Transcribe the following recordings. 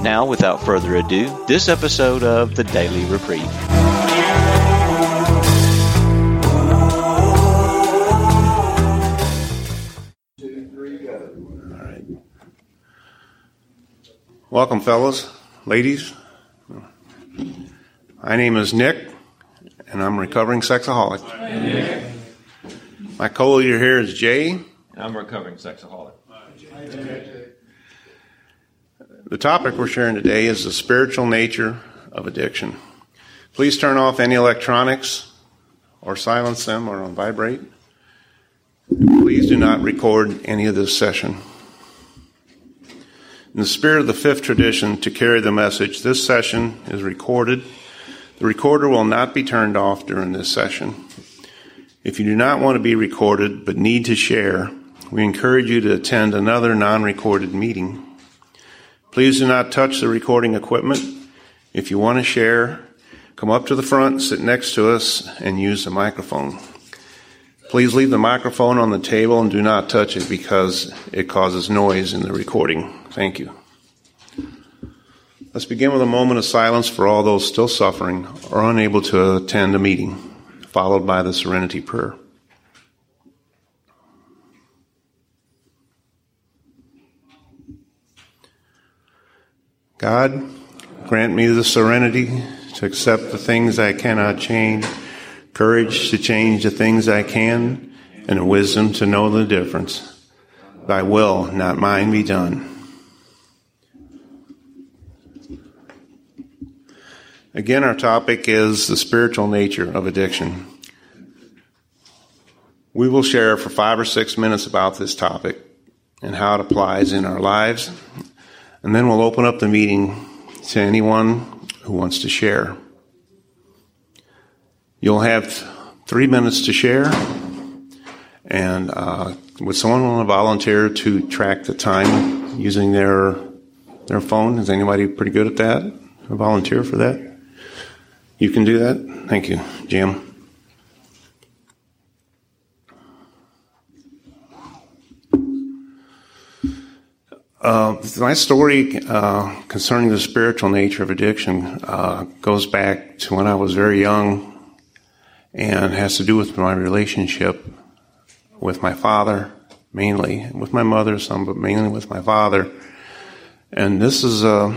Now, without further ado, this episode of the Daily Reprieve. Welcome, fellows, ladies. My name is Nick, and I'm a recovering sexaholic. My co-leader here is Jay. And I'm a recovering sexaholic. The topic we're sharing today is the spiritual nature of addiction. Please turn off any electronics or silence them or on vibrate. Please do not record any of this session. In the spirit of the fifth tradition to carry the message, this session is recorded. The recorder will not be turned off during this session. If you do not want to be recorded but need to share, we encourage you to attend another non recorded meeting. Please do not touch the recording equipment. If you want to share, come up to the front, sit next to us, and use the microphone. Please leave the microphone on the table and do not touch it because it causes noise in the recording. Thank you. Let's begin with a moment of silence for all those still suffering or unable to attend a meeting, followed by the serenity prayer. God, grant me the serenity to accept the things I cannot change, courage to change the things I can, and the wisdom to know the difference. Thy will, not mine, be done. Again, our topic is the spiritual nature of addiction. We will share for five or six minutes about this topic and how it applies in our lives and then we'll open up the meeting to anyone who wants to share. You'll have three minutes to share. And uh, would someone want to volunteer to track the time using their their phone? Is anybody pretty good at that? A volunteer for that? You can do that. Thank you, Jim. Uh, my story uh, concerning the spiritual nature of addiction uh, goes back to when I was very young and has to do with my relationship with my father, mainly, with my mother some, but mainly with my father. And this is uh,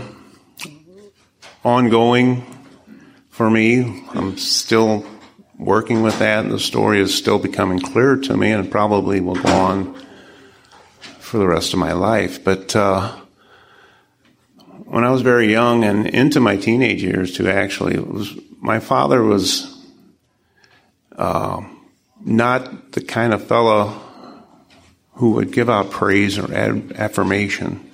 ongoing for me. I'm still working with that, and the story is still becoming clearer to me, and probably will go on for the rest of my life. But uh, when I was very young and into my teenage years, too, actually, was my father was uh, not the kind of fellow who would give out praise or ad- affirmation.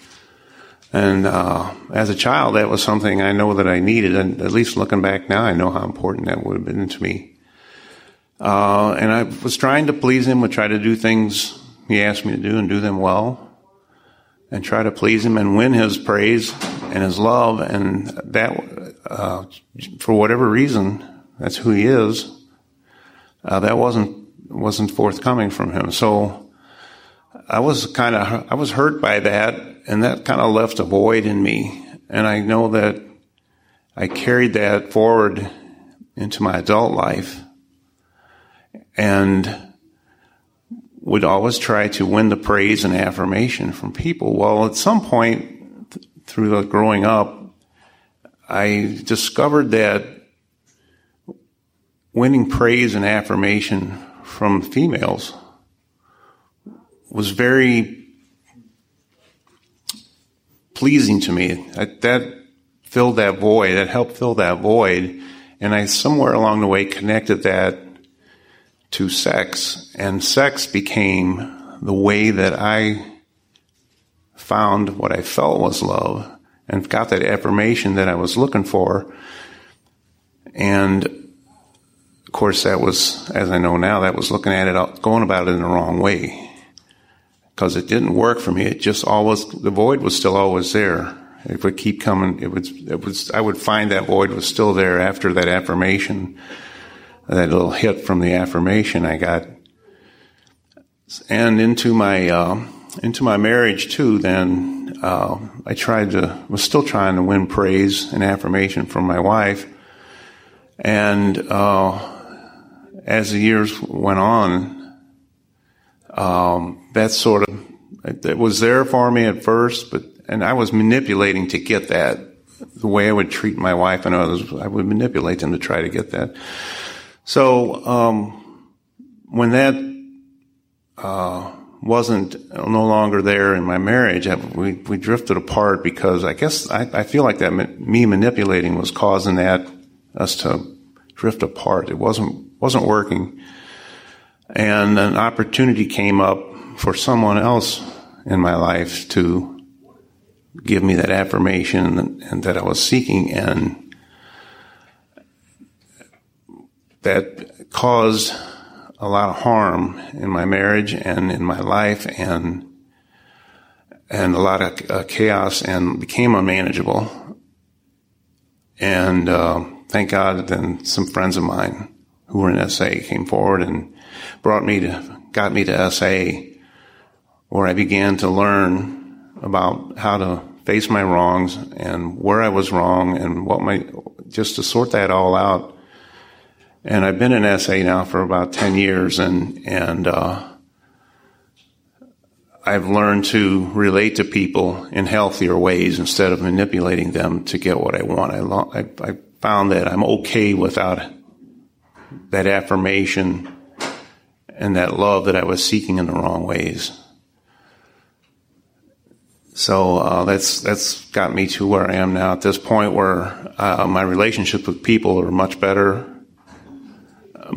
And uh, as a child, that was something I know that I needed. And at least looking back now, I know how important that would have been to me. Uh, and I was trying to please him, would try to do things he asked me to do and do them well and try to please him and win his praise and his love. And that, uh, for whatever reason, that's who he is. Uh, that wasn't, wasn't forthcoming from him. So I was kind of, I was hurt by that and that kind of left a void in me. And I know that I carried that forward into my adult life. And would always try to win the praise and affirmation from people. Well, at some point th- through the growing up, I discovered that winning praise and affirmation from females was very pleasing to me. That, that filled that void, that helped fill that void. And I somewhere along the way connected that to sex, and sex became the way that I found what I felt was love and got that affirmation that I was looking for. And of course, that was, as I know now, that was looking at it, going about it in the wrong way. Because it didn't work for me. It just always, the void was still always there. It would keep coming. It was, it was, I would find that void was still there after that affirmation, that little hit from the affirmation I got. And into my, uh, into my marriage too, then, uh, I tried to, was still trying to win praise and affirmation from my wife. And, uh, as the years went on, um, that sort of, it was there for me at first, but and I was manipulating to get that. The way I would treat my wife and others, I would manipulate them to try to get that. So um, when that uh, wasn't no longer there in my marriage, we we drifted apart because I guess I, I feel like that me manipulating was causing that us to drift apart. It wasn't wasn't working, and an opportunity came up for someone else in my life to give me that affirmation and, and that I was seeking, and that caused a lot of harm in my marriage and in my life, and and a lot of uh, chaos, and became unmanageable. And uh, thank God, then some friends of mine who were in SA came forward and brought me to, got me to SA, where I began to learn about how to face my wrongs and where I was wrong and what my, just to sort that all out. And I've been in SA now for about 10 years and, and, uh, I've learned to relate to people in healthier ways instead of manipulating them to get what I want. I, I, I found that I'm okay without that affirmation and that love that I was seeking in the wrong ways. So uh, that's that's got me to where I am now at this point, where uh, my relationships with people are much better,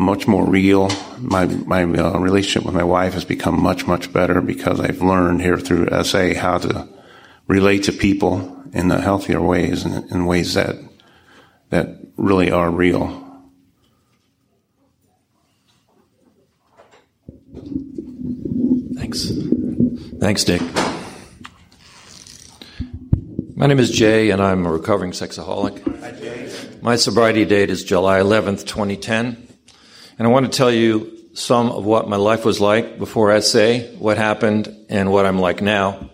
much more real. My my uh, relationship with my wife has become much much better because I've learned here through SA how to relate to people in the healthier ways and in ways that that really are real. Thanks. Thanks, Dick. My name is Jay, and I'm a recovering sexaholic. Hi, Jay. My sobriety date is July 11th, 2010. And I want to tell you some of what my life was like before I say what happened, and what I'm like now.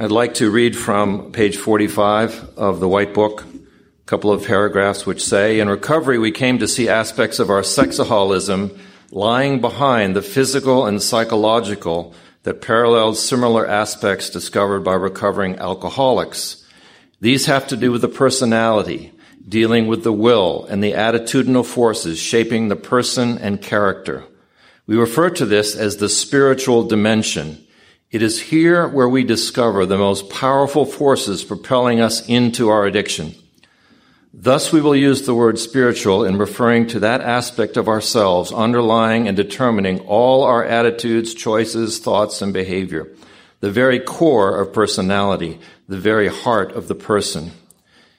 I'd like to read from page 45 of the White Book, a couple of paragraphs which say In recovery, we came to see aspects of our sexaholism lying behind the physical and psychological that paralleled similar aspects discovered by recovering alcoholics. These have to do with the personality, dealing with the will and the attitudinal forces shaping the person and character. We refer to this as the spiritual dimension. It is here where we discover the most powerful forces propelling us into our addiction. Thus, we will use the word spiritual in referring to that aspect of ourselves underlying and determining all our attitudes, choices, thoughts, and behavior. The very core of personality, the very heart of the person.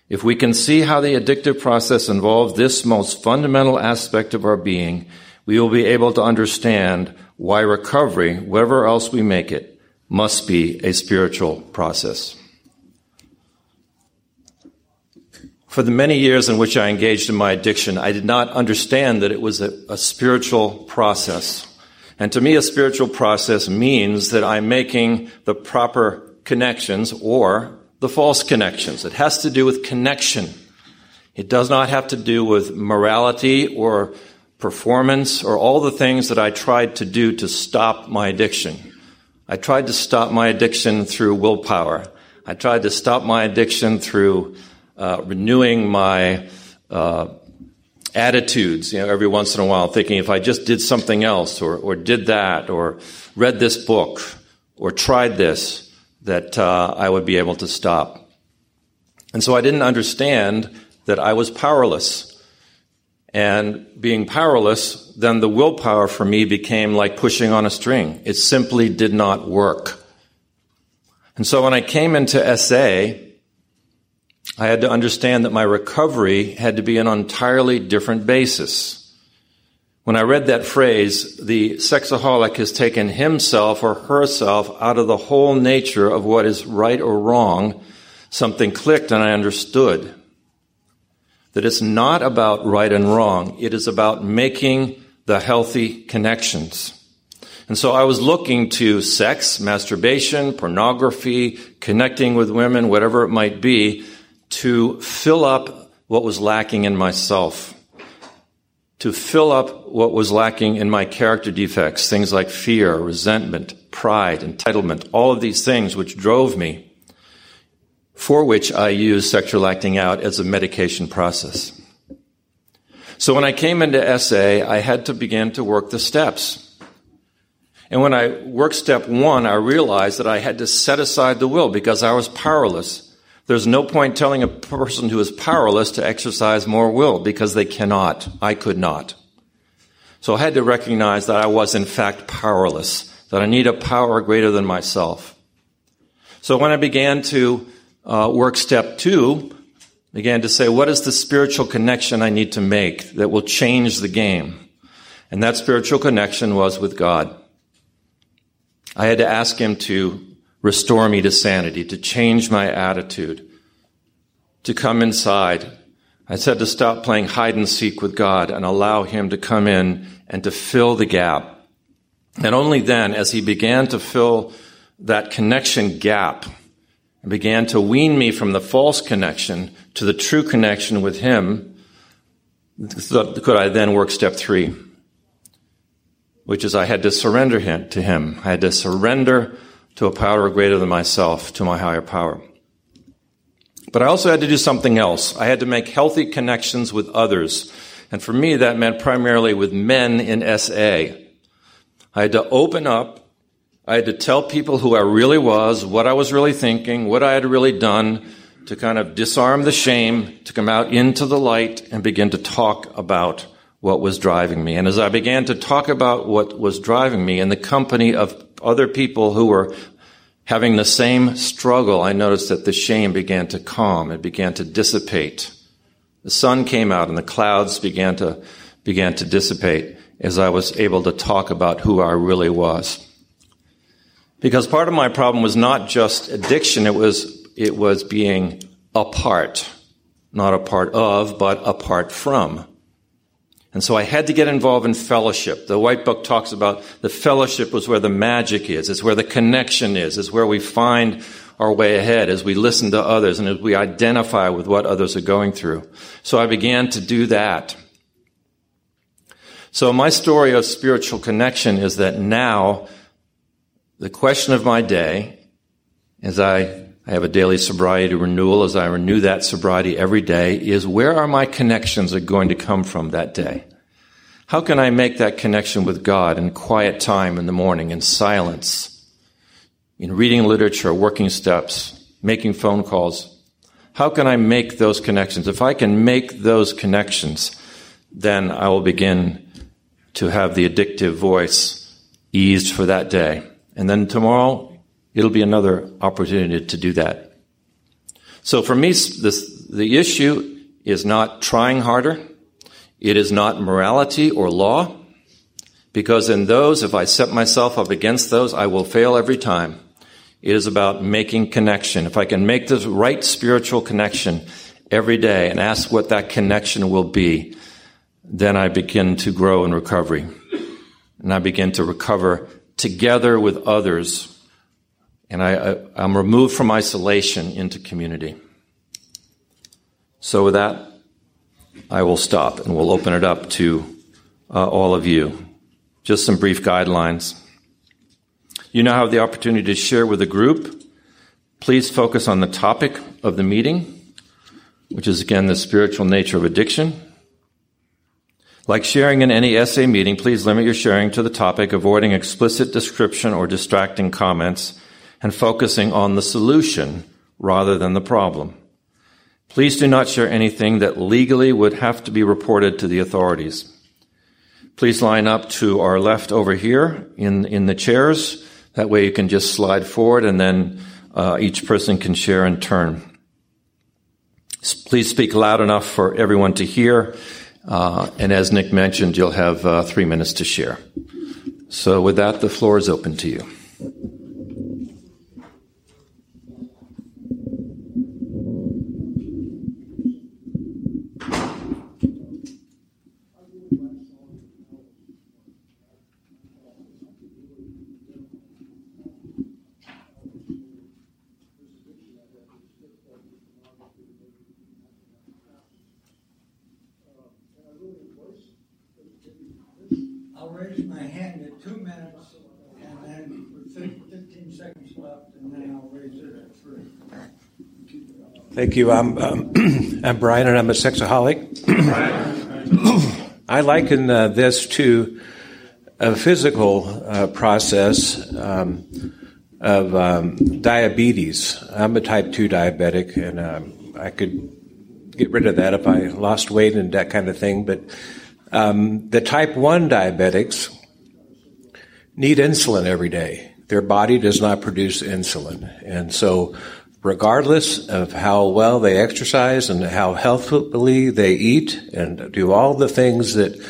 If we can see how the addictive process involves this most fundamental aspect of our being, we will be able to understand why recovery, wherever else we make it, must be a spiritual process. For the many years in which I engaged in my addiction, I did not understand that it was a, a, spiritual process. And to me, a spiritual process means that I'm making the proper connections or the false connections. It has to do with connection. It does not have to do with morality or performance or all the things that I tried to do to stop my addiction. I tried to stop my addiction through willpower. I tried to stop my addiction through uh, renewing my uh, attitudes, you know, every once in a while, thinking if I just did something else or, or did that or read this book or tried this, that uh, I would be able to stop. And so I didn't understand that I was powerless. And being powerless, then the willpower for me became like pushing on a string. It simply did not work. And so when I came into SA, I had to understand that my recovery had to be on an entirely different basis. When I read that phrase, the sexaholic has taken himself or herself out of the whole nature of what is right or wrong, something clicked and I understood that it's not about right and wrong. It is about making the healthy connections. And so I was looking to sex, masturbation, pornography, connecting with women, whatever it might be, to fill up what was lacking in myself. To fill up what was lacking in my character defects, things like fear, resentment, pride, entitlement, all of these things which drove me for which I used sexual acting out as a medication process. So when I came into SA, I had to begin to work the steps. And when I worked step one, I realized that I had to set aside the will because I was powerless. There's no point telling a person who is powerless to exercise more will because they cannot. I could not. So I had to recognize that I was in fact powerless, that I need a power greater than myself. So when I began to uh, work step two began to say, what is the spiritual connection I need to make that will change the game? And that spiritual connection was with God. I had to ask Him to restore me to sanity, to change my attitude, to come inside. I said to stop playing hide and seek with God and allow Him to come in and to fill the gap. And only then, as He began to fill that connection gap, and began to wean me from the false connection to the true connection with Him, could I then work step three, which is I had to surrender him, to Him. I had to surrender to a power greater than myself, to my higher power. But I also had to do something else. I had to make healthy connections with others. And for me, that meant primarily with men in SA. I had to open up I had to tell people who I really was, what I was really thinking, what I had really done to kind of disarm the shame, to come out into the light and begin to talk about what was driving me. And as I began to talk about what was driving me in the company of other people who were having the same struggle, I noticed that the shame began to calm. It began to dissipate. The sun came out and the clouds began to, began to dissipate as I was able to talk about who I really was. Because part of my problem was not just addiction, it was, it was being apart. Not a part of, but apart from. And so I had to get involved in fellowship. The White Book talks about the fellowship was where the magic is. It's where the connection is. It's where we find our way ahead as we listen to others and as we identify with what others are going through. So I began to do that. So my story of spiritual connection is that now the question of my day, as I, I have a daily sobriety renewal, as I renew that sobriety every day, is where are my connections are going to come from that day? How can I make that connection with God in quiet time in the morning, in silence, in reading literature, working steps, making phone calls? How can I make those connections? If I can make those connections, then I will begin to have the addictive voice eased for that day. And then tomorrow, it'll be another opportunity to do that. So for me, this, the issue is not trying harder. It is not morality or law. Because in those, if I set myself up against those, I will fail every time. It is about making connection. If I can make the right spiritual connection every day and ask what that connection will be, then I begin to grow in recovery. And I begin to recover together with others, and I, am removed from isolation into community. So, with that, I will stop and we'll open it up to uh, all of you. Just some brief guidelines. You now have the opportunity to share with the group. Please focus on the topic of the meeting, which is again the spiritual nature of addiction. Like sharing in any SA meeting, please limit your sharing to the topic, avoiding explicit description or distracting comments, and focusing on the solution rather than the problem. Please do not share anything that legally would have to be reported to the authorities. Please line up to our left over here in, in the chairs. That way you can just slide forward and then uh, each person can share in turn. Please speak loud enough for everyone to hear. Uh, and as Nick mentioned, you'll have uh, three minutes to share. So, with that, the floor is open to you. Thank you. I'm, um, I'm Brian, and I'm a sexaholic. I liken uh, this to a physical uh, process um, of um, diabetes. I'm a type 2 diabetic, and um, I could get rid of that if I lost weight and that kind of thing. But um, the type 1 diabetics need insulin every day. Their body does not produce insulin. And so regardless of how well they exercise and how healthfully they eat and do all the things that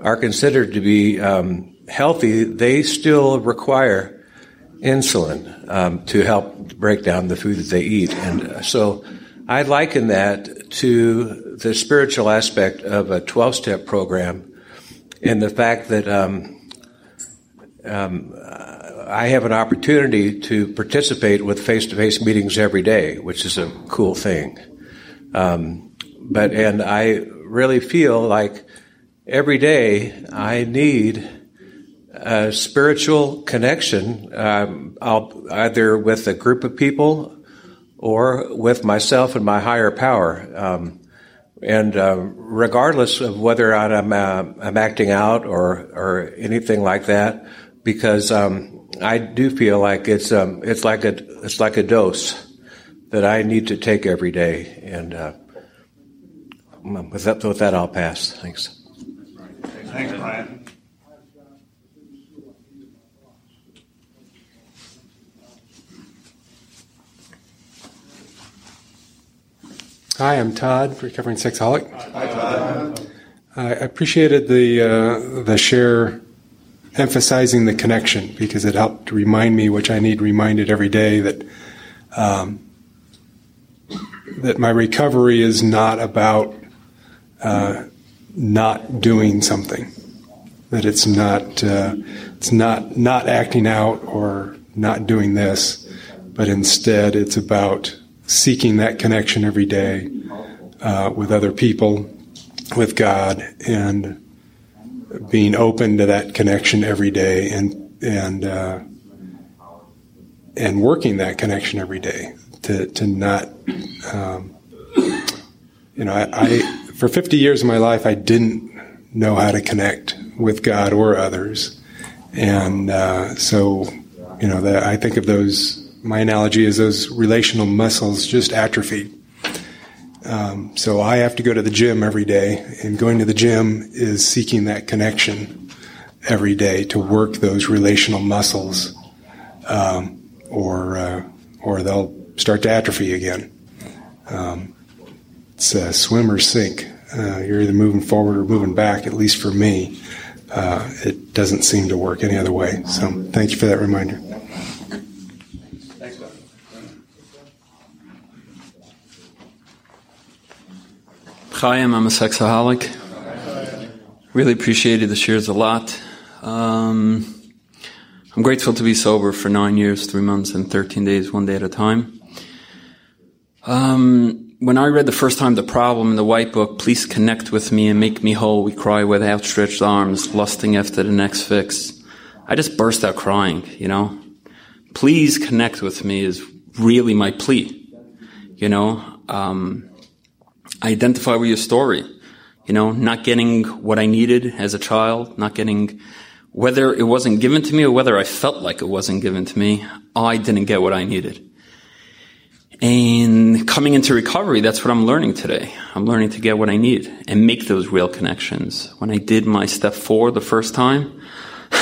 are considered to be um, healthy, they still require insulin um, to help break down the food that they eat. And so I liken that to the spiritual aspect of a 12 step program and the fact that um, um, I have an opportunity to participate with face to face meetings every day, which is a cool thing. Um, but, and I really feel like every day I need a spiritual connection, um, either with a group of people or with myself and my higher power. Um, and uh, regardless of whether I'm, uh, I'm acting out or, or anything like that, because um, I do feel like it's um, it's like a it's like a dose that I need to take every day, and uh, with that with that I'll pass. Thanks. Thanks, Brian. Hi, I'm Todd, recovering sexaholic. Hi, Todd. I appreciated the uh, the share emphasizing the connection because it helped remind me, which I need reminded every day, that um, that my recovery is not about uh, not doing something. That it's not uh, it's not not acting out or not doing this, but instead it's about seeking that connection every day uh, with other people, with God, and being open to that connection every day and and uh, and working that connection every day to to not um, you know I, I, for 50 years of my life I didn't know how to connect with God or others. And uh, so you know I think of those my analogy is those relational muscles just atrophied um, so I have to go to the gym every day, and going to the gym is seeking that connection every day to work those relational muscles, um, or uh, or they'll start to atrophy again. Um, it's a swim or sink. Uh, you're either moving forward or moving back. At least for me, uh, it doesn't seem to work any other way. So thank you for that reminder. Chaim, I'm a sexaholic. Really appreciated the shares a lot. Um, I'm grateful to be sober for nine years, three months, and 13 days, one day at a time. Um, when I read the first time the problem in the white book, please connect with me and make me whole. We cry with outstretched arms, lusting after the next fix. I just burst out crying, you know. Please connect with me is really my plea, you know. Um, identify with your story. You know, not getting what I needed as a child, not getting whether it wasn't given to me or whether I felt like it wasn't given to me, I didn't get what I needed. And coming into recovery, that's what I'm learning today. I'm learning to get what I need and make those real connections. When I did my step four the first time,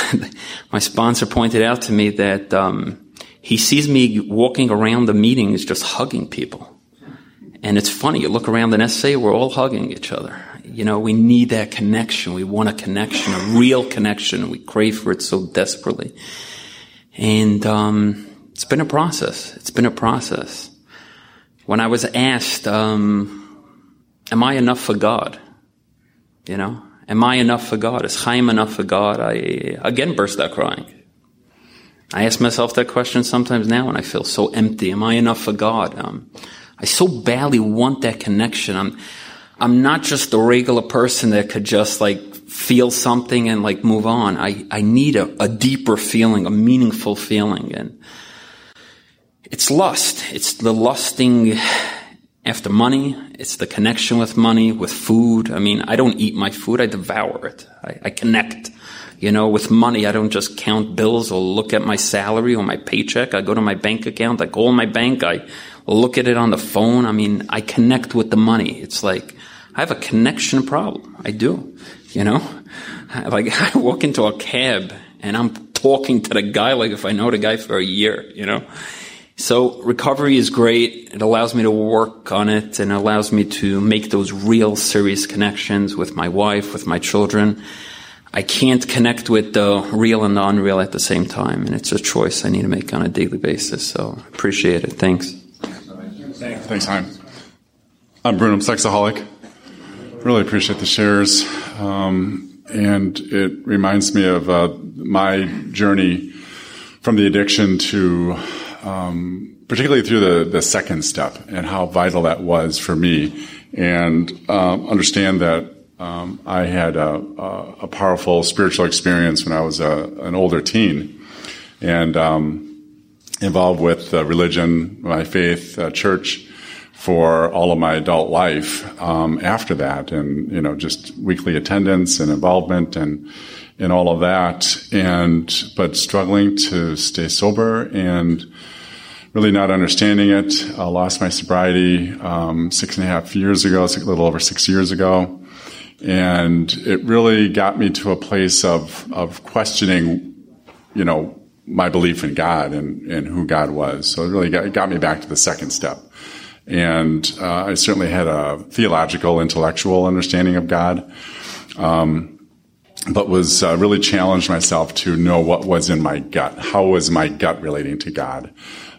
my sponsor pointed out to me that um, he sees me walking around the meetings just hugging people And it's funny, you look around in SA, we're all hugging each other. You know, we need that connection. We want a connection, a real connection. We crave for it so desperately. And um, it's been a process. It's been a process. When I was asked, um, am I enough for God? You know, am I enough for God? Is Chaim enough for God? I again burst out crying. I ask myself that question sometimes now when I feel so empty. Am I enough for God? Um, I so badly want that connection. I'm, I'm not just a regular person that could just like feel something and like move on. I, I need a, a deeper feeling, a meaningful feeling. And it's lust. It's the lusting after money. It's the connection with money, with food. I mean, I don't eat my food. I devour it. I, I connect. You know, with money, I don't just count bills or look at my salary or my paycheck. I go to my bank account. I call my bank. I look at it on the phone. I mean, I connect with the money. It's like, I have a connection problem. I do. You know, like I walk into a cab and I'm talking to the guy like if I know the guy for a year, you know? So recovery is great. It allows me to work on it and allows me to make those real serious connections with my wife, with my children. I can't connect with the real and the unreal at the same time, and it's a choice I need to make on a daily basis. So appreciate it. Thanks. Thanks, Thanks Chaim. I'm Bruno, I'm sexaholic. Really appreciate the shares, um, and it reminds me of uh, my journey from the addiction to, um, particularly through the the second step, and how vital that was for me, and um, understand that um, I had a, a, a, powerful spiritual experience when I was a, an older teen, and um, involved with uh, religion, my faith, uh, church, for all of my adult life. Um, after that, and you know, just weekly attendance and involvement and and all of that, and but struggling to stay sober and really not understanding it. I lost my sobriety um, six and a half years ago, a little over six years ago and it really got me to a place of of questioning, you know, my belief in God and, and who God was. So it really got, it got me back to the second step. And uh, I certainly had a theological, intellectual understanding of God, um, but was uh, really challenged myself to know what was in my gut. How was my gut relating to God?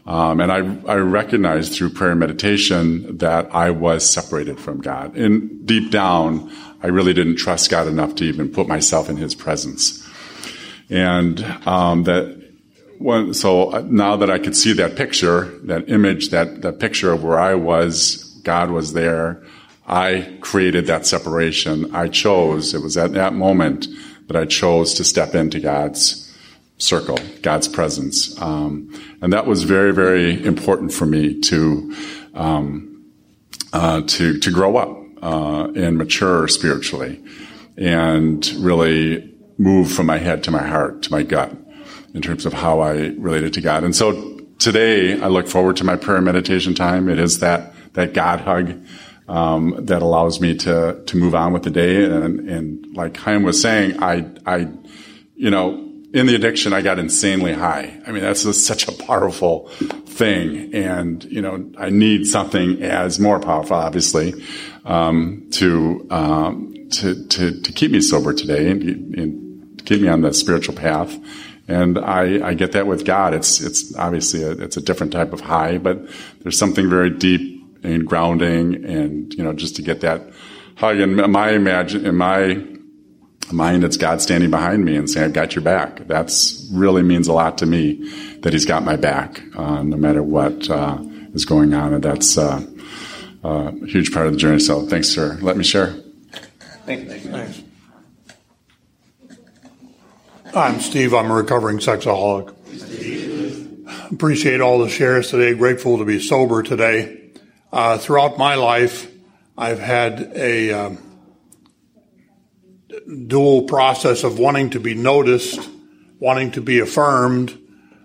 Um, and I, I recognized through prayer and meditation that I was separated from God. And deep down, I really didn't trust God enough to even put myself in His presence. And um, that when, so now that I could see that picture, that image, that that picture of where I was, God was there. I created that separation. I chose. It was at that moment that I chose to step into God's circle, God's presence, um, and that was very, very important for me to um, uh, to to grow up uh, and mature spiritually and really move from my head to my heart, to my gut in terms of how I related to God. And so today I look forward to my prayer meditation time. It is that, that God hug, um, that allows me to, to move on with the day. And, and like Chaim was saying, I, I, you know, in the addiction, I got insanely high. I mean, that's such a powerful thing. And, you know, I need something as more powerful, obviously, um, to, um, to, to, to keep me sober today and, and keep me on the spiritual path. And I, I get that with God. It's, it's obviously a, it's a different type of high, but there's something very deep and grounding and, you know, just to get that hug. And my imagine, in my mind, it's God standing behind me and saying, I've got your back. That's really means a lot to me that he's got my back, uh, no matter what, uh, is going on. And that's, uh, uh, a huge part of the journey. So thanks, sir. Let me share. Thank you. Thanks. I'm Steve. I'm a recovering sexaholic. Appreciate all the shares today. Grateful to be sober today. Uh, throughout my life, I've had a um, dual process of wanting to be noticed, wanting to be affirmed,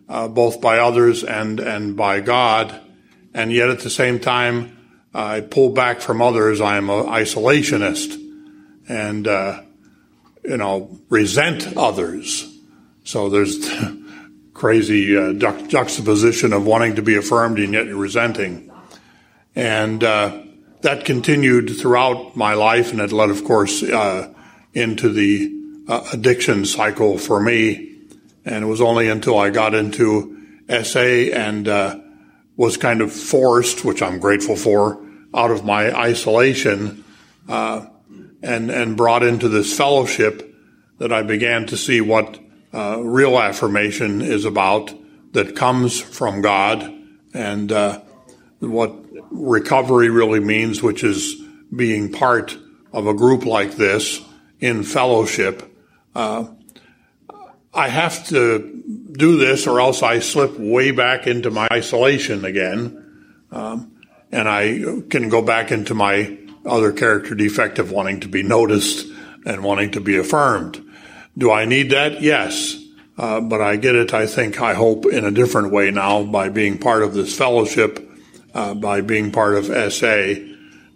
uh, both by others and and by God, and yet at the same time I pull back from others. I'm an isolationist and, uh, you know, resent others. So there's crazy uh, ju- juxtaposition of wanting to be affirmed and yet resenting. And uh, that continued throughout my life, and it led, of course, uh, into the uh, addiction cycle for me. And it was only until I got into SA and uh, was kind of forced, which I'm grateful for, out of my isolation uh, and and brought into this fellowship that I began to see what uh, real affirmation is about that comes from God and uh, what recovery really means, which is being part of a group like this in fellowship. Uh, I have to do this or else I slip way back into my isolation again. Um, and I can go back into my other character defect of wanting to be noticed and wanting to be affirmed. Do I need that? Yes. Uh, but I get it, I think, I hope, in a different way now by being part of this fellowship, uh, by being part of SA,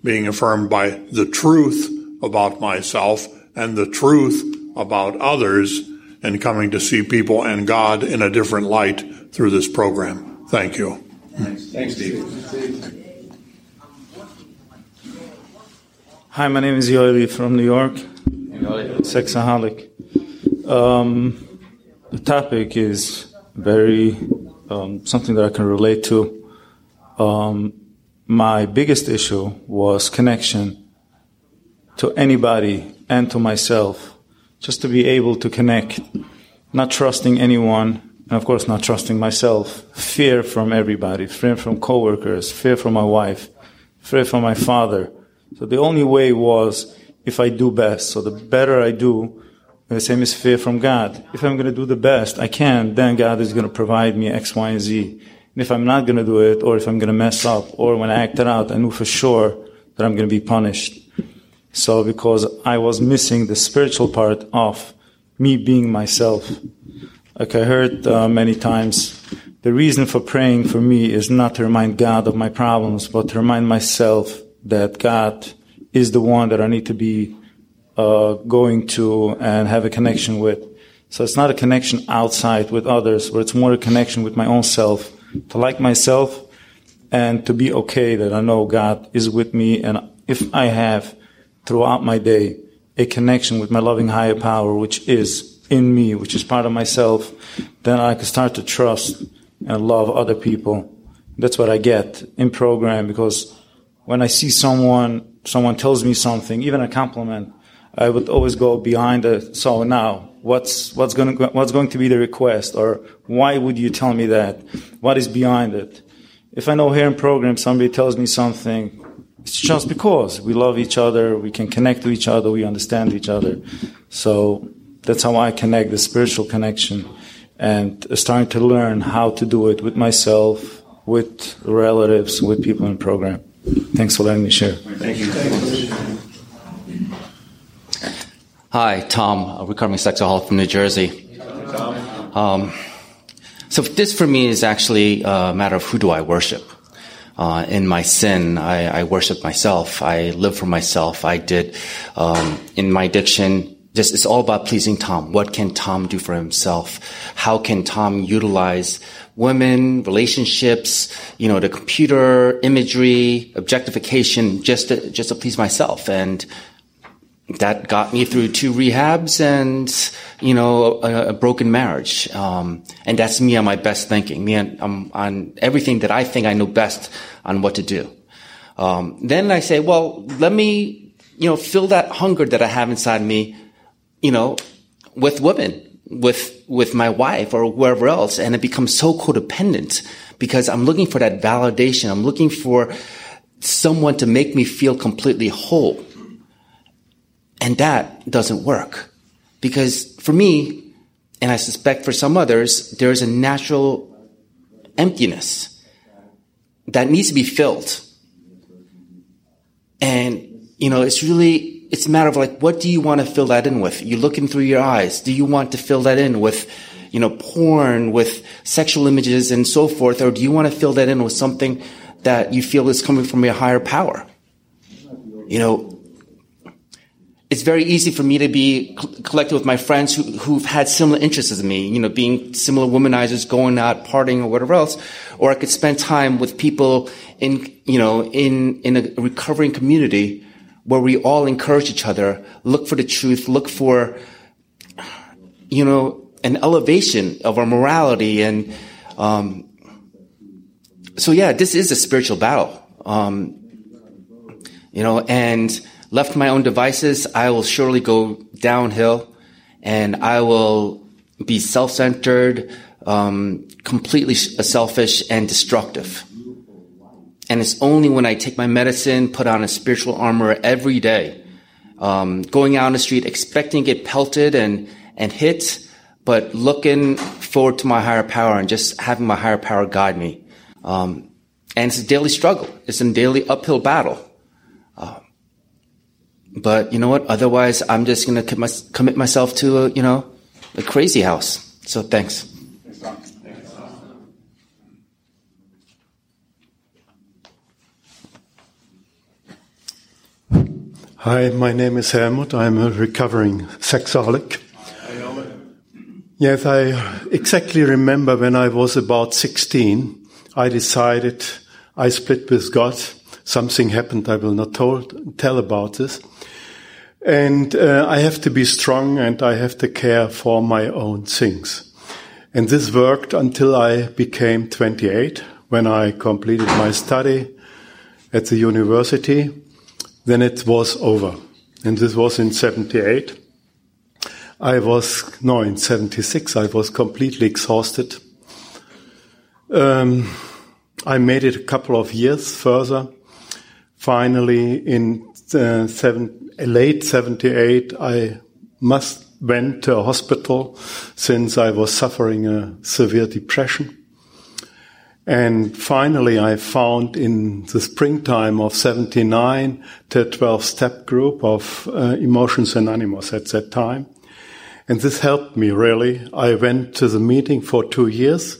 being affirmed by the truth about myself and the truth about others, and coming to see people and God in a different light through this program. Thank you. Thanks, Thanks Steve. Hi, my name is Yoeli from New York. Sexaholic. Um, the topic is very um, something that I can relate to. Um, my biggest issue was connection to anybody and to myself, just to be able to connect, not trusting anyone, and of course not trusting myself. Fear from everybody, fear from coworkers, fear from my wife, fear from my father so the only way was if I do best. So the better I do, the same is fear from God. If I'm going to do the best I can, then God is going to provide me X, Y, and Z. And if I'm not going to do it, or if I'm going to mess up, or when I act it out, I knew for sure that I'm going to be punished. So because I was missing the spiritual part of me being myself. Like I heard uh, many times, the reason for praying for me is not to remind God of my problems, but to remind myself that God is the one that I need to be uh, going to and have a connection with. So it's not a connection outside with others, but it's more a connection with my own self, to like myself and to be okay that I know God is with me. And if I have throughout my day a connection with my loving higher power, which is in me, which is part of myself, then I can start to trust and love other people. That's what I get in program because when I see someone, someone tells me something, even a compliment, I would always go behind the, so now, what's, what's going to, what's going to be the request? Or why would you tell me that? What is behind it? If I know here in program somebody tells me something, it's just because we love each other, we can connect to each other, we understand each other. So that's how I connect, the spiritual connection, and starting to learn how to do it with myself, with relatives, with people in program. Thanks for letting me share. Thank you. Hi, Tom, a recovering sexaholic from New Jersey. Um, so this for me is actually a matter of who do I worship. Uh, in my sin, I, I, worship myself. I live for myself. I did um, in my addiction. Just it's all about pleasing Tom. What can Tom do for himself? How can Tom utilize women, relationships, you know, the computer, imagery, objectification, just to, just to please myself. And that got me through two rehabs and, you know, a, a broken marriage. Um, and that's me on my best thinking, me on, on everything that I think I know best on what to do. Um, then I say, well, let me, you know, fill that hunger that I have inside me, you know, with women with with my wife or whoever else and it becomes so codependent because I'm looking for that validation. I'm looking for someone to make me feel completely whole. And that doesn't work. Because for me, and I suspect for some others, there's a natural emptiness that needs to be filled. And, you know, it's really it's a matter of like, what do you want to fill that in with? You're looking through your eyes. Do you want to fill that in with, you know, porn, with sexual images and so forth? Or do you want to fill that in with something that you feel is coming from a higher power? You know, it's very easy for me to be collected with my friends who, who've had similar interests as me, you know, being similar womanizers, going out, partying, or whatever else. Or I could spend time with people in, you know, in, in a recovering community where we all encourage each other, look for the truth, look for, you know, an elevation of our morality. And, um, so yeah, this is a spiritual battle. Um, you know, and, left my own devices, I will surely go downhill and I will be self-centered, um, completely selfish and destructive. And it's only when I take my medicine, put on a spiritual armor every day, um, going out on the street, expecting to get pelted and, and hit, but looking forward to my higher power and just having my higher power guide me. Um, and it's a daily struggle. It's a daily uphill battle. Uh, but you know what? Otherwise, I'm just going to commit myself to a, you know, a crazy house. So thanks. Hi, my name is Helmut. I'm a recovering sexaholic. Yes, I exactly remember when I was about 16, I decided I split with God. Something happened. I will not told, tell about this. And uh, I have to be strong and I have to care for my own things. And this worked until I became 28 when I completed my study at the university. Then it was over. And this was in 78. I was, no, in 76, I was completely exhausted. Um, I made it a couple of years further. Finally, in uh, seven, late 78, I must went to a hospital since I was suffering a severe depression. And finally, I found in the springtime of 79 the 12 step group of uh, Emotions Anonymous at that time. And this helped me really. I went to the meeting for two years.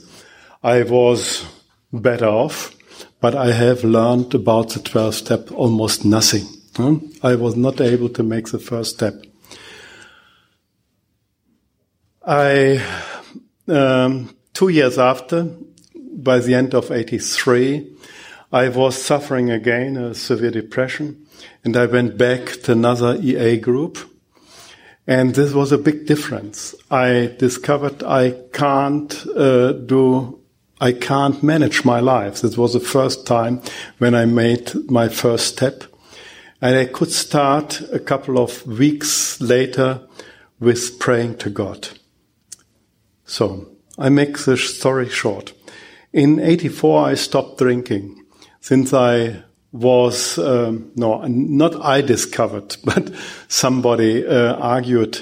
I was better off, but I have learned about the 12 step almost nothing. I was not able to make the first step. I, um, two years after, by the end of 83, I was suffering again a severe depression and I went back to another EA group. And this was a big difference. I discovered I can't uh, do, I can't manage my life. This was the first time when I made my first step. And I could start a couple of weeks later with praying to God. So I make the story short. In 84, I stopped drinking since I was, um, no, not I discovered, but somebody uh, argued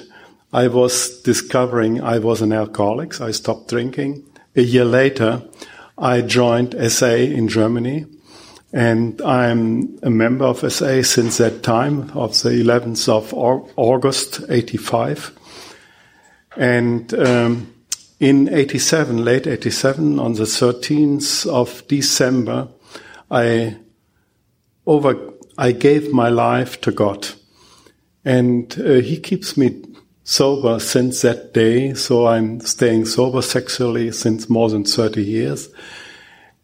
I was discovering I was an alcoholic. So I stopped drinking. A year later, I joined SA in Germany and I'm a member of SA since that time, of the 11th of August, 85. And um, in 87, late 87, on the 13th of December, I over, I gave my life to God. And uh, He keeps me sober since that day. So I'm staying sober sexually since more than 30 years.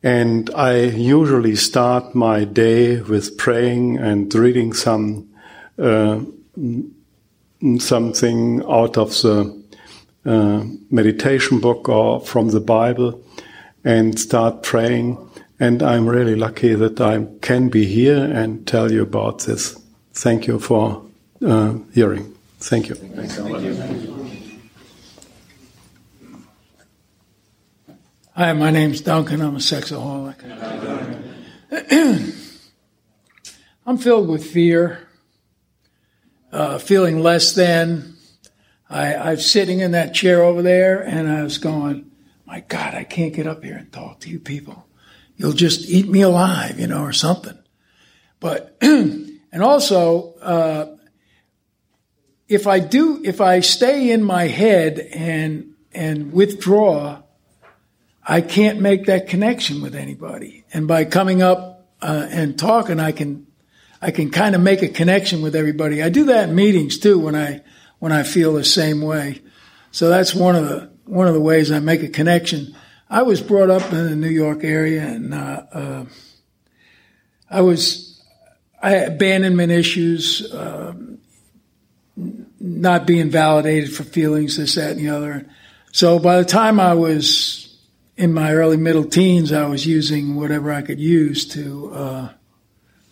And I usually start my day with praying and reading some uh, something out of the uh, meditation book or from the Bible, and start praying. And I'm really lucky that I can be here and tell you about this. Thank you for uh, hearing. Thank you. Thank you. Hi, my name's Duncan. I'm a sexaholic. I'm filled with fear, uh, feeling less than. I, I was sitting in that chair over there and I was going, my God, I can't get up here and talk to you people. You'll just eat me alive, you know, or something. But, and also, uh, if I do, if I stay in my head and, and withdraw, I can't make that connection with anybody. And by coming up uh, and talking, I can I can kind of make a connection with everybody. I do that in meetings too when I when I feel the same way. So that's one of the one of the ways I make a connection. I was brought up in the New York area, and uh, uh, I was I had abandonment issues, um, not being validated for feelings, this, that, and the other. So by the time I was in my early middle teens, I was using whatever I could use to uh,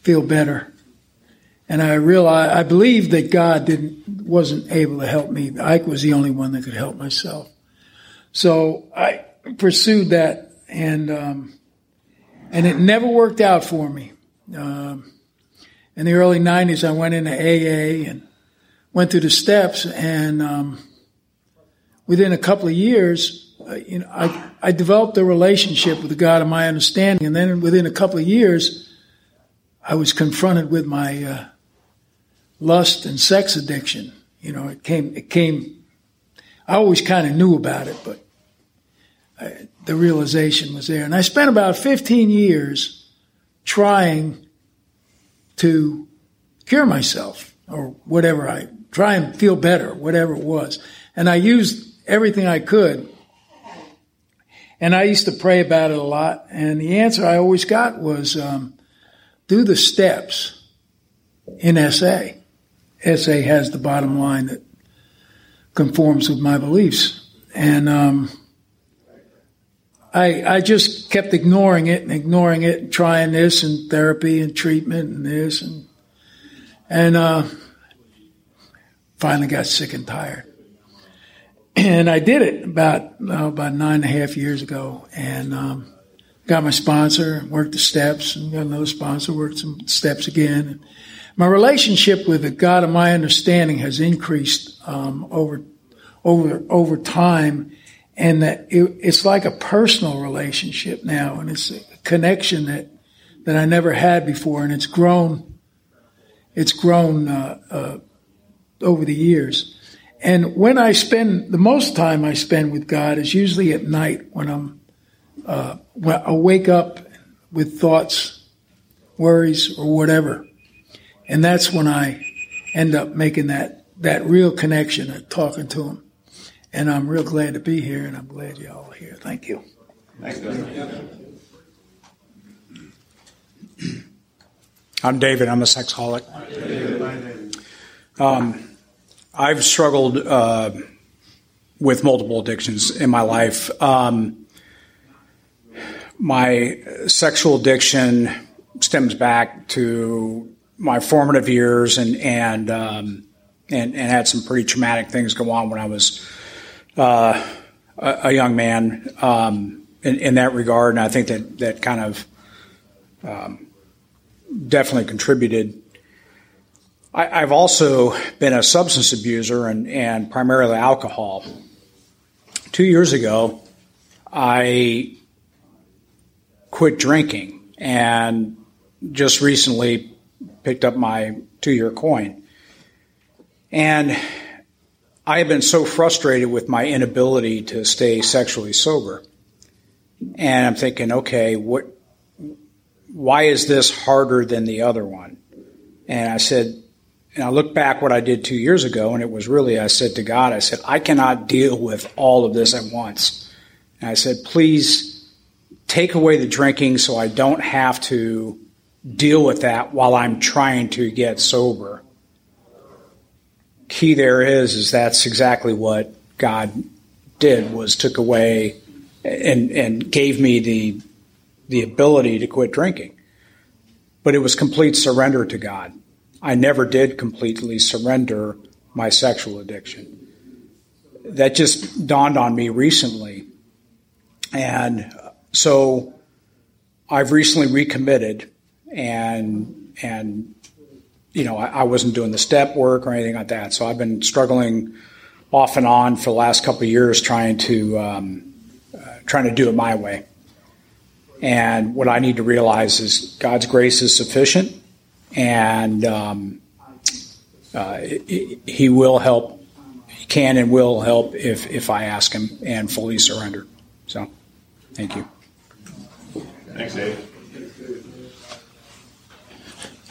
feel better. And I realized, I believed that God didn't, wasn't able to help me. Ike was the only one that could help myself. So I pursued that and, um, and it never worked out for me. Um, in the early 90s, I went into AA and went through the steps and, um, within a couple of years, uh, you know, I, I developed a relationship with the God of my understanding. And then within a couple of years, I was confronted with my, uh, lust and sex addiction. You know, it came, it came, I always kind of knew about it, but I, the realization was there. And I spent about 15 years trying to cure myself or whatever I try and feel better, whatever it was. And I used everything I could. And I used to pray about it a lot. And the answer I always got was um, do the steps in SA. SA has the bottom line that conforms with my beliefs. And um, I, I just kept ignoring it and ignoring it and trying this and therapy and treatment and this and and uh, finally got sick and tired. And I did it about uh, about nine and a half years ago, and um, got my sponsor, worked the steps, and got another sponsor, worked some steps again. My relationship with the God of my understanding has increased um, over over over time, and that it, it's like a personal relationship now, and it's a connection that that I never had before, and it's grown. It's grown uh, uh, over the years, and when I spend the most time I spend with God is usually at night when I'm uh, when I wake up with thoughts, worries, or whatever, and that's when I end up making that that real connection and talking to Him. And I'm real glad to be here, and I'm glad y'all are here. Thank you. Thanks, I'm David. I'm a sexaholic. Um, I've struggled uh, with multiple addictions in my life. Um, my sexual addiction stems back to my formative years and and um, and, and had some pretty traumatic things go on when I was uh, a, a, young man um, in, in, that regard, and I think that that kind of um, definitely contributed. I, have also been a substance abuser and, and primarily alcohol. Two years ago, I quit drinking and just recently picked up my two year coin. And I have been so frustrated with my inability to stay sexually sober. And I'm thinking, okay, what, why is this harder than the other one? And I said, and I look back what I did two years ago, and it was really, I said to God, I said, I cannot deal with all of this at once. And I said, please take away the drinking so I don't have to deal with that while I'm trying to get sober key there is is that's exactly what God did was took away and and gave me the the ability to quit drinking. But it was complete surrender to God. I never did completely surrender my sexual addiction. That just dawned on me recently. And so I've recently recommitted and and you know, I, I, wasn't doing the step work or anything like that. So I've been struggling off and on for the last couple of years trying to um, uh, trying to do it my way. And what I need to realize is God's grace is sufficient, and um, uh, He will help. He can and will help if if I ask Him and fully surrender. So, thank you. Thanks, Dave.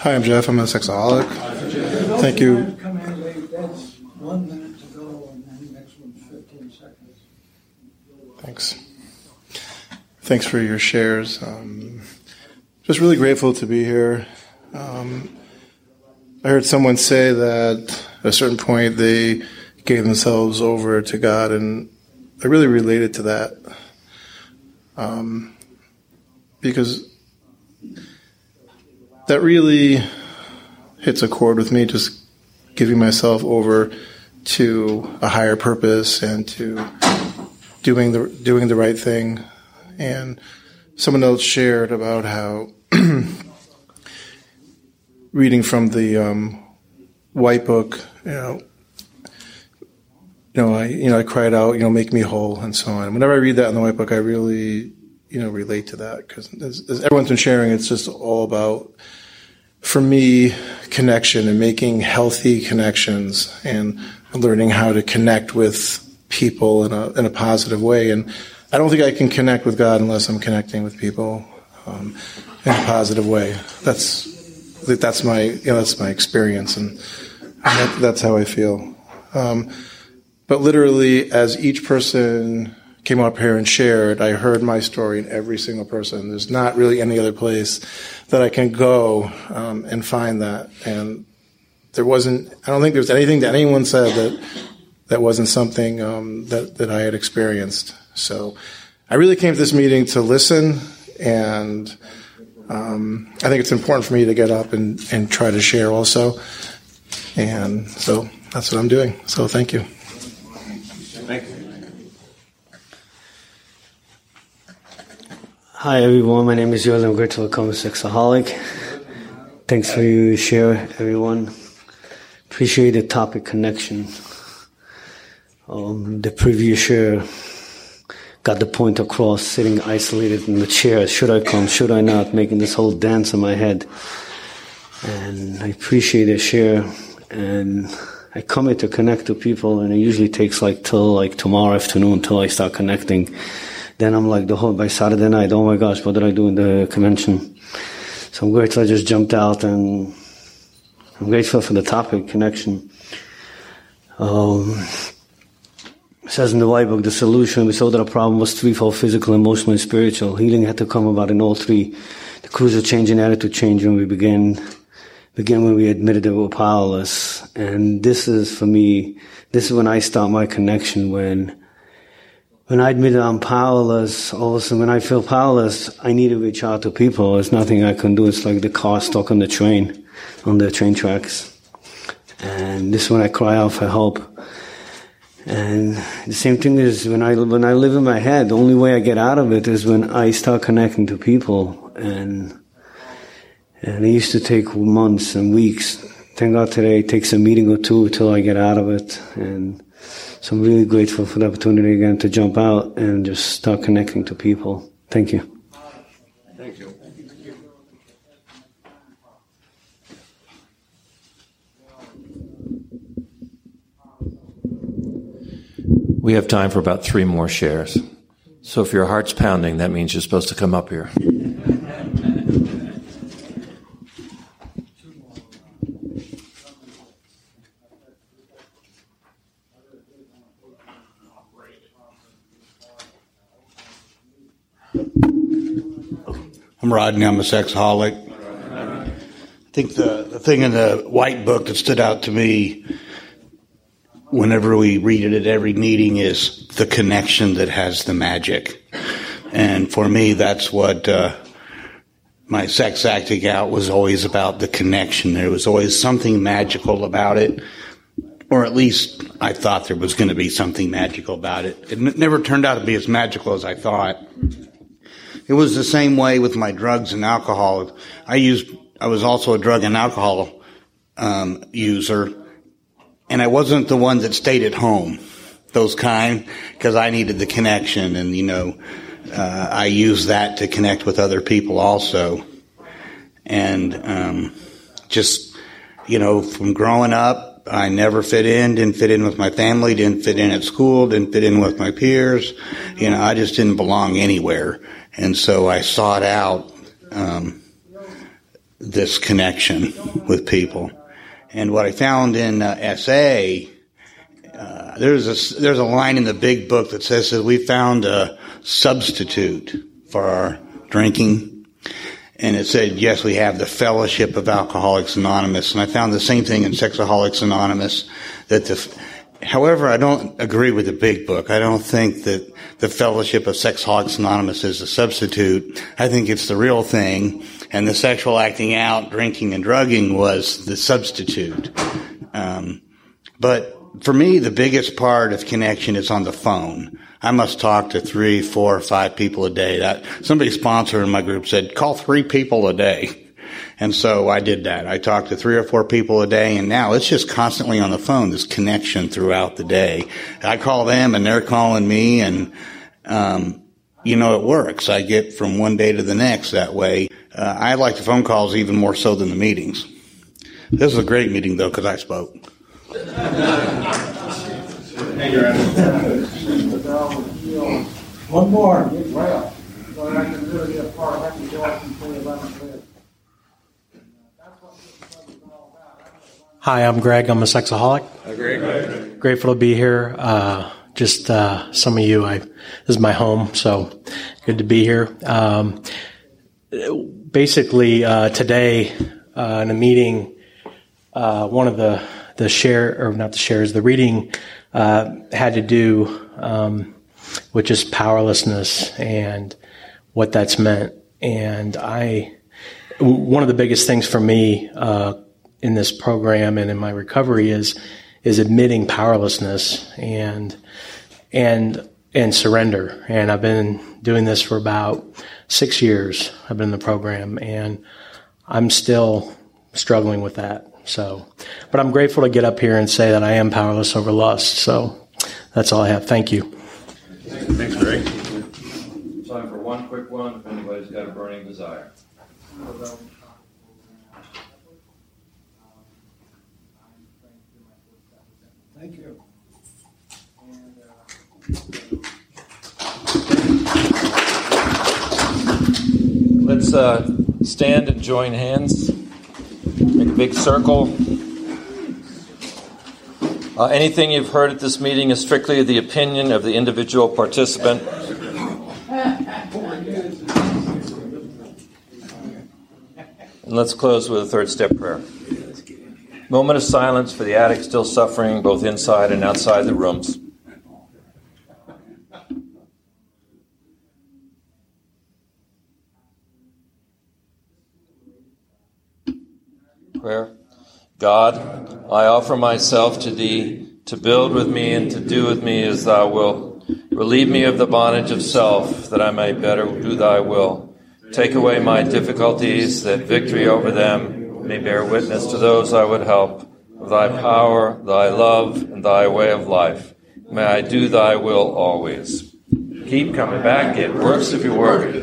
Hi, I'm Jeff. I'm a sexaholic. Thank you. Thanks. Thanks for your shares. Um, just really grateful to be here. Um, I heard someone say that at a certain point they gave themselves over to God, and I really related to that. Um, because that really hits a chord with me, just giving myself over to a higher purpose and to doing the doing the right thing. And someone else shared about how reading from the um, White Book, you know, you know, I you know I cried out, you know, make me whole, and so on. Whenever I read that in the White Book, I really you know relate to that because as, as everyone's been sharing, it's just all about for me connection and making healthy connections and learning how to connect with people in a in a positive way. And I don't think I can connect with God unless I'm connecting with people um, in a positive way. That's that's my you know that's my experience, and that, that's how I feel. Um, but literally, as each person came up here and shared, I heard my story in every single person. There's not really any other place that I can go um, and find that. And there wasn't. I don't think there was anything that anyone said that that wasn't something um, that that I had experienced. So I really came to this meeting to listen, and um, I think it's important for me to get up and, and try to share also. And so that's what I'm doing. So thank you. Thank you. Hi everyone, my name is Yoel. I'm grateful to become a sexaholic. Thanks for your share, everyone. Appreciate the topic connection. Um, the previous share got the point across, sitting isolated in the chair. Should I come? Should I not? Making this whole dance in my head. And I appreciate the share. And I come here to connect to people, and it usually takes like till like tomorrow afternoon till I start connecting. Then I'm like the whole by Saturday night. Oh my gosh, what did I do in the convention? So I'm grateful I just jumped out, and I'm grateful for the topic connection. Um, says in the White Book, the solution we saw that a problem was threefold: physical, emotional, and spiritual. Healing had to come about in all three. The crucial change in attitude changed when we began begin when we admitted that we were powerless. And this is for me, this is when I start my connection when, when I admit I'm powerless, all of a sudden when I feel powerless, I need to reach out to people. There's nothing I can do. It's like the car stuck on the train, on the train tracks. And this is when I cry out for help. And the same thing is when I, when I live in my head, the only way I get out of it is when I start connecting to people and and it used to take months and weeks. Thank God today it takes a meeting or two till I get out of it. And so I'm really grateful for the opportunity again to jump out and just start connecting to people. Thank you. Thank you. We have time for about three more shares. So if your heart's pounding, that means you're supposed to come up here. I'm Rodney. I'm a sexaholic. I think the, the thing in the white book that stood out to me whenever we read it at every meeting is the connection that has the magic. And for me, that's what uh, my sex acting out was always about the connection. There was always something magical about it, or at least I thought there was going to be something magical about it. It never turned out to be as magical as I thought. It was the same way with my drugs and alcohol. I used, I was also a drug and alcohol um, user, and I wasn't the one that stayed at home, those kind, because I needed the connection, and you know, uh, I used that to connect with other people also, and um, just you know, from growing up, I never fit in, didn't fit in with my family, didn't fit in at school, didn't fit in with my peers. You know, I just didn't belong anywhere. And so I sought out um, this connection with people. And what I found in uh, SA, uh, there's a there's a line in the big book that says that we found a substitute for our drinking, and it said yes, we have the fellowship of Alcoholics Anonymous, and I found the same thing in Sexaholics Anonymous. That the However, I don't agree with the big book. I don't think that the Fellowship of Sexaholics Anonymous is a substitute. I think it's the real thing, and the sexual acting out, drinking and drugging was the substitute. Um, but for me, the biggest part of connection is on the phone. I must talk to three, four, five people a day. That somebody sponsor in my group said, call three people a day. And so I did that. I talked to three or four people a day and now it's just constantly on the phone, this connection throughout the day. I call them and they're calling me and, um, you know, it works. I get from one day to the next that way. Uh, I like the phone calls even more so than the meetings. This is a great meeting though because I spoke. One more. That's what this one is all about. Hi, I'm Greg. I'm a sexaholic. Hi, Greg. Grateful to be here. Uh, just uh, some of you, I this is my home, so good to be here. Um, basically, uh, today uh, in a meeting, uh, one of the the share or not the shares, the reading uh, had to do um, with is powerlessness and what that's meant. And I, one of the biggest things for me uh, in this program and in my recovery is is admitting powerlessness and and and surrender. And I've been doing this for about six years. I've been in the program, and I'm still struggling with that. So, but I'm grateful to get up here and say that I am powerless over lust. So, that's all I have. Thank you. Thanks, Greg. Time for one quick one. If anybody's got a burning desire. Thank you. Let's uh, stand and join hands. Make a big circle. Uh, anything you've heard at this meeting is strictly the opinion of the individual participant. And let's close with a third step prayer. Moment of silence for the addict still suffering both inside and outside the rooms. Prayer. God, I offer myself to Thee to build with me and to do with me as Thou wilt. Relieve me of the bondage of self that I may better do Thy will. Take away my difficulties that victory over them may bear witness to those I would help of Thy power, Thy love, and Thy way of life. May I do Thy will always. Keep coming back. It works if you work.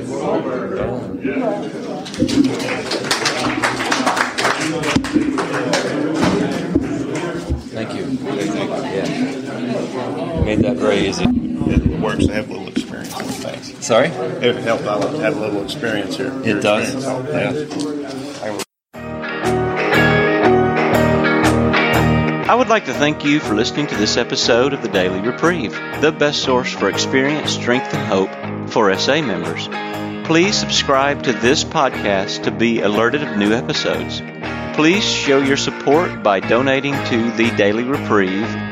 Yeah. Made that very easy. It works to have a little experience with things. Sorry? It would help out to have a little experience here. It does. Yeah. I would like to thank you for listening to this episode of the Daily Reprieve, the best source for experience, strength, and hope for SA members. Please subscribe to this podcast to be alerted of new episodes. Please show your support by donating to the Daily Reprieve